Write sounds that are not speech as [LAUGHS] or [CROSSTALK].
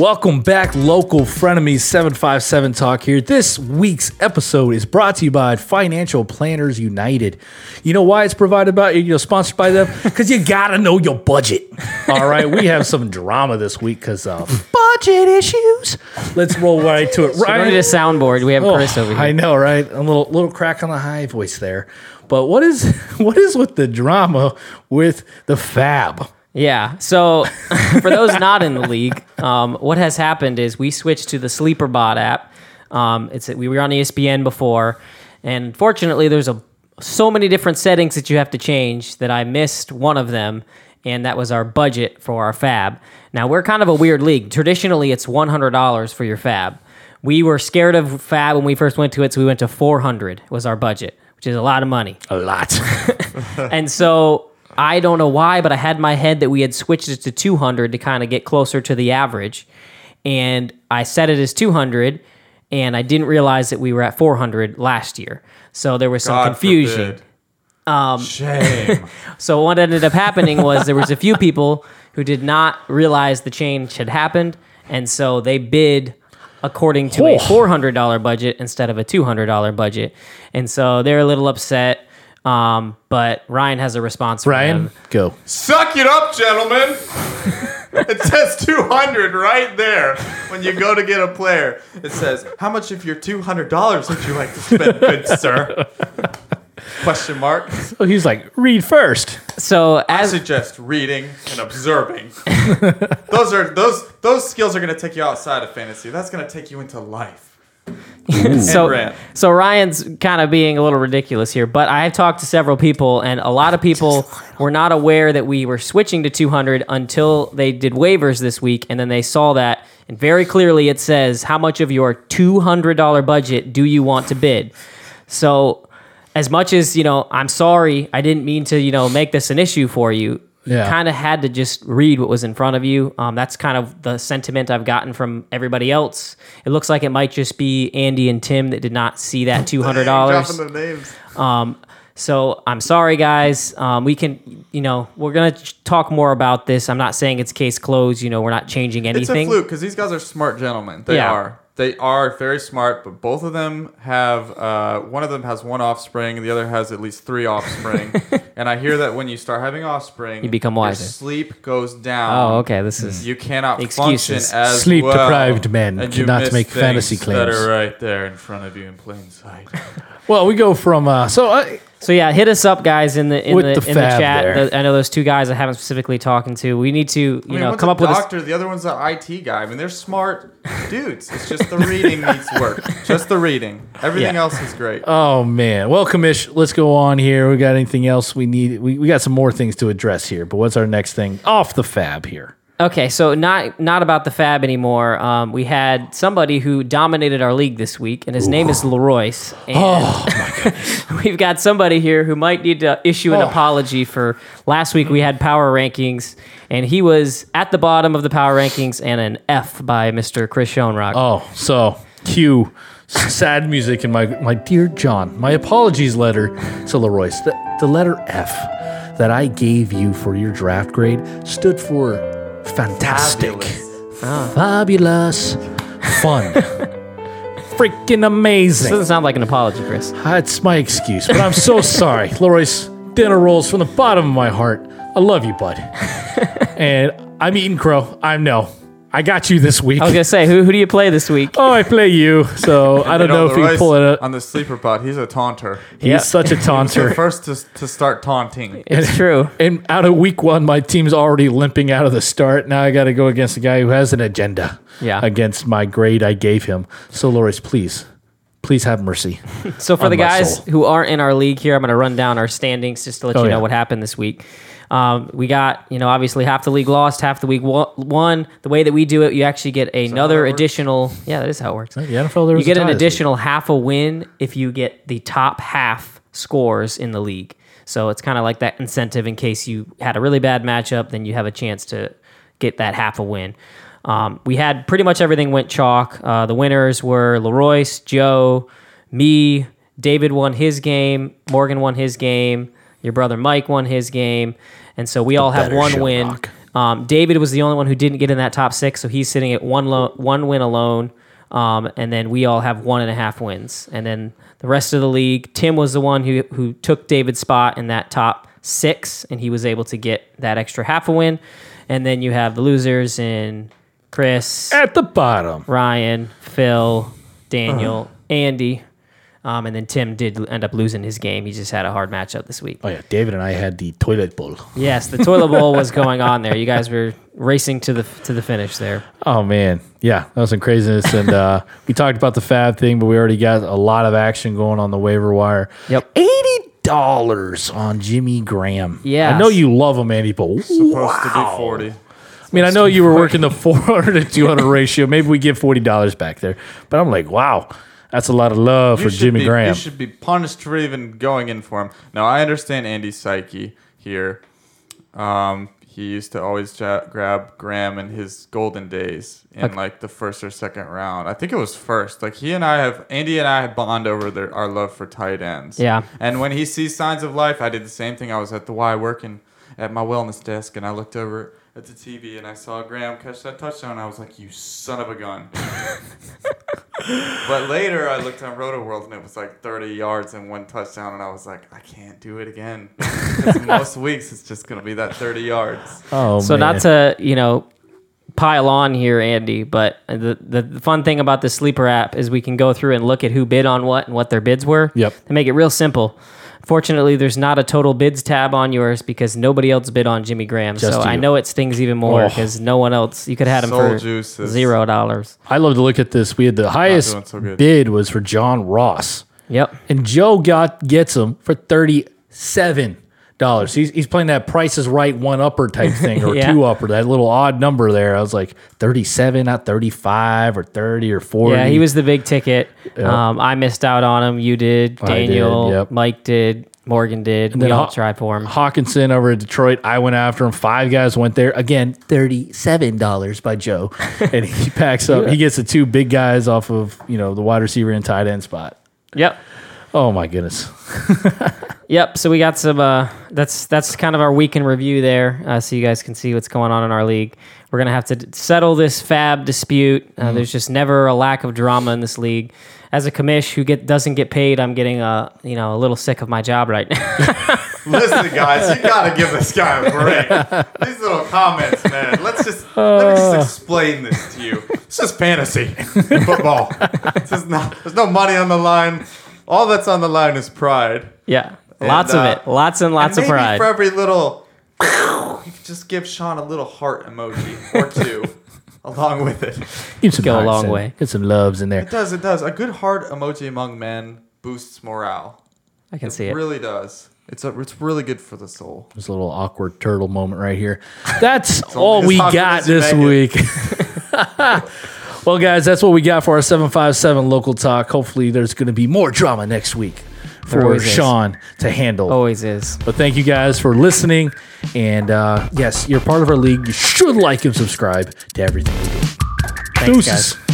Welcome back, local frenemies 757 Talk here. This week's episode is brought to you by Financial Planners United. You know why it's provided by, you know, sponsored by them? [LAUGHS] Because you gotta know your budget. All right, we have some drama this week because of uh, [LAUGHS] budget issues. Let's roll right to it. We don't need a soundboard. We have Oh, Chris over here. I know, right? A little little crack on the high voice there. But what is [LAUGHS] what is with the drama with the FAAB? Yeah. So, [LAUGHS] for those not in the league, um, what has happened is we switched to the SleeperBot app. Um, it's we were on ESPN before, and fortunately, there's a so many different settings that you have to change that I missed one of them, and that was our budget for our FAAB. Now we're kind of a weird league. Traditionally, it's one hundred dollars for your FAAB. We were scared of FAAB when we first went to it, so we went to four hundred was our budget, which is a lot of money. A lot. [LAUGHS] and so I don't know why, but I had my head that we had switched it to 200 to kind of get closer to the average. And I set it as 200, and I didn't realize that we were at 400 last year. So there was some God confusion. forbid. Shame. [LAUGHS] So what ended up happening was there was a few people who did not realize the change had happened, and so they bid according to a four hundred dollar budget instead of a two hundred dollar budget, and so they're a little upset. Um, but Ryan has a response. For Ryan, them. go. Suck it up, gentlemen. it says 200 right there when you go to get a player. It says, "How much of your $200 would you like to spend, good sir?" Question mark. So he's like, read first. So I as suggest reading and observing. those are those those skills are going to take you outside of fantasy. That's going to take you into life. [LAUGHS] so so Ryan's kind of being a little ridiculous here, but I have talked to several people, and a lot of people were not aware that we were switching to 200 until they did waivers this week, and then they saw that, and very clearly it says how much of your $200 budget do you want to bid. So, as much as you know, I'm sorry, I didn't mean to you know make this an issue for you. Yeah. Kind of had to just read what was in front of you. Um, that's kind of the sentiment I've gotten from everybody else. It looks like it might just be Andy and Tim that did not see that [LAUGHS] two hundred dollars. Dropping the names. Um, so I'm sorry, guys. Um, we can, you know, we're gonna talk more about this. I'm not saying it's case closed. You know, we're not changing anything. It's anything. a fluke because these guys are smart gentlemen. They Yeah. are. They are very smart, but both of them have. Uh, one of them has one offspring. The other has at least three offspring. [LAUGHS] and I hear that when you start having offspring, You become your wiser. sleep goes down. Oh, okay. This is You cannot Excuses. function as Sleep-deprived men and you cannot miss make things fantasy that claims. are right there in front of you in plain sight. Well, we go from uh so uh, So yeah, hit us up, guys, in the in With the, the in the FAAB chat. there. The- I know those two guys I haven't specifically talking to. We need to, you I mean, know, one's come a up with a, doctor. the other one's an IT guy. I mean, they're smart dudes. It's just the reading needs work. Just the reading. Everything Yeah. else is great. oh man. Well, Commish, let's go on here. We got anything else we need? We, we got some more things to address here, but what's our next thing off the FAAB here? Okay, so not not about the FAAB anymore. Um, we had somebody who dominated our league this week, and his name is Leroyce. And Oh, [LAUGHS] we've got somebody here who might need to issue an Oh. apology for last week. We had power rankings, and he was at the bottom of the power rankings, and an F by Mr. Chris Schoenrock. Oh, so cue sad music in my my dear John. My apologies letter to Leroyce. The, the letter F that I gave you for your draft grade stood for fantastic, fabulous, ah. fun, [LAUGHS] freaking amazing. Doesn't sound like an apology, Chris. Ah, That's my excuse, but I'm so [LAUGHS] sorry. Leroyce, dinner rolls from the bottom of my heart. I love you, bud. [LAUGHS] and I'm eating crow. I know. I got you this week. I was gonna say, who who do you play this week? Oh, I play you, so [LAUGHS] I don't know if you Leroyce pull it up. on the sleeper pod. He's a taunter. He's Yeah. such a [LAUGHS] He's the taunter. first to, to start taunting. It's true. And out of week one, my team's already limping out of the start. Now I got to go against a guy who has an agenda Yeah. against my grade I gave him. So, Loris, please, please have mercy. [LAUGHS] So for on the guys soul. who aren't in our league here, I'm going to run down our standings just to let Oh, you know yeah. what happened this week. Um, we got, you know, obviously half the league lost, half the league wo- won. The way that we do it, you actually get another works? additional. Yeah, that is how it works. The NFL, there You get an week. additional half a win if you get the top half scores in the league. So it's kind of like that incentive in case you had a really bad matchup, then you have a chance to get that half a win. Um, we had pretty much everything went chalk. Uh, the winners were Leroyce, Joe, me, David won his game, Morgan won his game, your brother Mike won his game, and so we all have better one win. Rock. Um, David was the only one who didn't get in that top six, so he's sitting at one lo- one win alone. Um, and then we all have one and a half wins. And then the rest of the league, Tim was the one who who took David's spot in that top six, and he was able to get that extra half a win. And then you have the losers in Chris, At the bottom. Ryan, Phil, Daniel, Andy. Um, and then Tim did end up losing his game. He just had a hard matchup this week. Oh yeah, David and I had the toilet bowl. Yes, the toilet [LAUGHS] bowl was going on there. You guys were racing to the to the finish there. Oh man, yeah, that was some craziness. And uh, [LAUGHS] we talked about the FAAB thing, but we already got a lot of action going on the waiver wire. Yep. eighty dollars on Jimmy Graham. Yes. I know you love him, Andy, but Supposed to be 40. I mean, I know you were working the 400 to 200 ratio. Maybe we give $40 back there. But I'm like, wow, that's a lot of love You for Jimmy be, Graham. You should be punished for even going in for him. Now I understand Andy's psyche here. Um, he used to always ja- grab Graham in his golden days in Okay. like the first or second round. I think it was first. Like he and I have Andy and I have bond over their, our love for tight ends. Yeah. And when he sees signs of life, I did the same thing. I was at the Y working at my wellness desk, and I looked over at the TV and I saw Graham catch that touchdown. And I was like, "You son of a gun!" [LAUGHS] but later, I looked on Roto World and it was like 30 yards and one touchdown, and I was like, "I can't do it again. [LAUGHS] most weeks, it's just gonna be that 30 yards. oh, So man. not to you know pile on here, Andy, but the, the the fun thing about the sleeper app is we can go through and look at who bid on what and what their bids were. Yep. To make it real simple. Fortunately, there's not a total bids tab on yours because nobody else bid on Jimmy Graham. Just so I know it stings even more Oh. because no one else. You could have had him Soul for juices. zero dollars. I love to look at this. We had the highest so bid was for John Ross. Yep. And Joe got gets him for thirty-seven dollars. He's he's playing that Price is Right one upper type [LAUGHS] thing or Yeah. two upper, that little odd number there. I was like thirty-seven, not thirty-five or thirty or forty. Yeah, he was the big ticket. Um, I missed out on him. You did. I did, Daniel, yep. Mike did. Morgan did. We then all Haw- tried for him. Hockenson over at Detroit. I went after him. Five guys went there again. Thirty-seven dollars by Joe, [LAUGHS] and he packs up. He gets the two big guys off of you know the wide receiver and tight end spot. Yep. Oh my goodness. [LAUGHS] Yep. So we got some. Uh, that's that's kind of our week in review there, uh, so you guys can see what's going on in our league. We're gonna have to d- settle this FAAB dispute. Uh, There's just never a lack of drama in this league. As a commish who get doesn't get paid, I'm getting a you know a little sick of my job right now. [LAUGHS] Listen, guys, you gotta give this guy a break. [LAUGHS] These little comments, man. Let's just let me just explain this to you. It's just fantasy football. It's just not, there's no money on the line. All that's on the line is pride. yeah, And, lots uh, of it, lots and lots and of pride. For every little, you could [COUGHS] just give Sean a little heart emoji or two [LAUGHS] along with it. Give some Go a long in- way. Get some loves in there. It does. It does. A good heart emoji among men boosts morale. I can It see it. really does. It's a, it's really good for the soul. This little awkward turtle moment right here. [LAUGHS] That's all we got this week. [LAUGHS] well, guys, that's what we got for our 757 local talk. Hopefully, there's going to be more drama next week for always is. Sean to handle. Always is. But thank you guys for listening. And uh, yes, you're part of our league. You should like and subscribe to everything we do. Thanks, Deuces. guys.